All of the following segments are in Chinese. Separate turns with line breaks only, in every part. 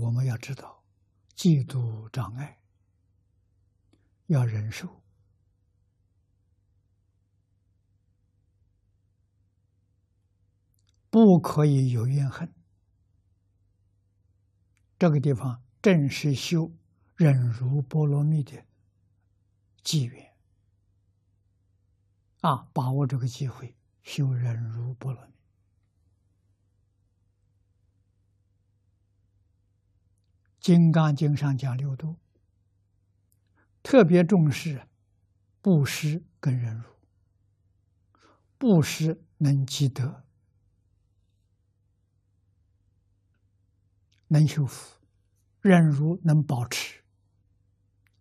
我们要知道，嫉妒障碍要忍受，不可以有怨恨。这个地方正是修忍辱波罗蜜的机缘啊！把握这个机会修忍辱波罗蜜。《金刚经》上讲六度，特别重视布施跟忍辱。布施能积德，能修福；忍辱能保持。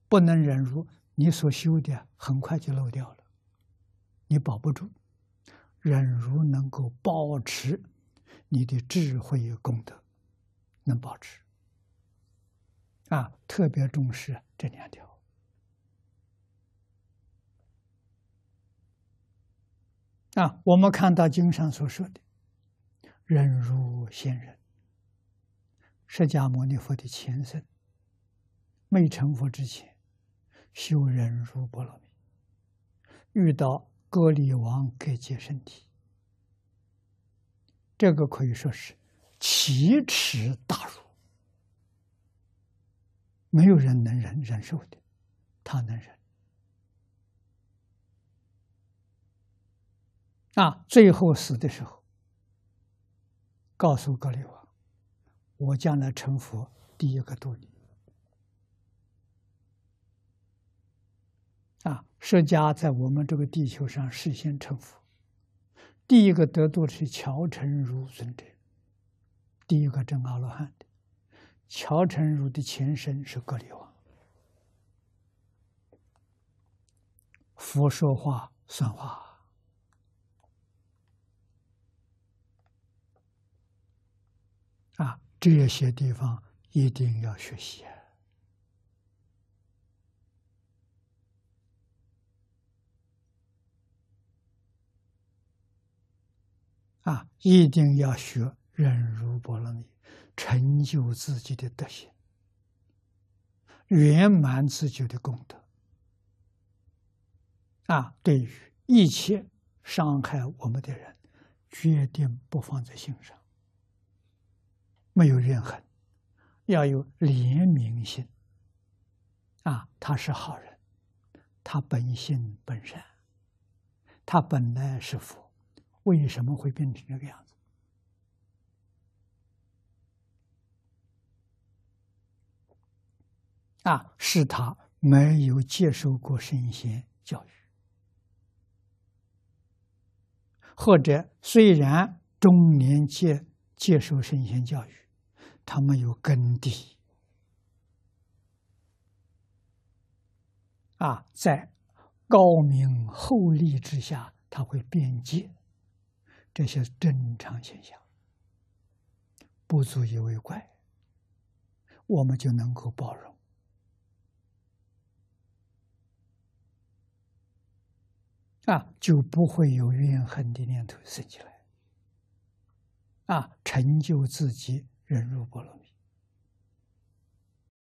不能忍辱，你所修的很快就漏掉了，你保不住。忍辱能够保持你的智慧与功德，能保持。啊，特别重视这两条。啊，我们看到经上所说的“忍辱仙人”，释迦牟尼佛的前身，没成佛之前，修忍辱波罗蜜，遇到割礼王给解身体，这个可以说是奇耻大辱。没有人能忍忍受的，他能忍。啊，最后死的时候，告诉格里王：“我将来成佛，第一个度你。”啊，释迦在我们这个地球上实现成佛，第一个得度是乔成如尊者，第一个证阿罗汉的。乔成儒的前身是格里王，佛说话算话。啊，这些地方一定要学习啊，一定要学忍辱波罗蜜。成就自己的德行，圆满自己的功德。啊，对于一切伤害我们的人，决定不放在心上，没有怨恨，要有怜悯心。啊，他是好人，他本性本善，他本来是佛，为什么会变成这个样子？啊，是他没有接受过圣贤教育，或者虽然中年接接受圣贤教育，他没有根底。啊，在高明厚利之下，他会变节，这些正常现象，不足以为怪，我们就能够包容。啊，就不会有怨恨的念头升起来。啊，成就自己忍辱波罗蜜。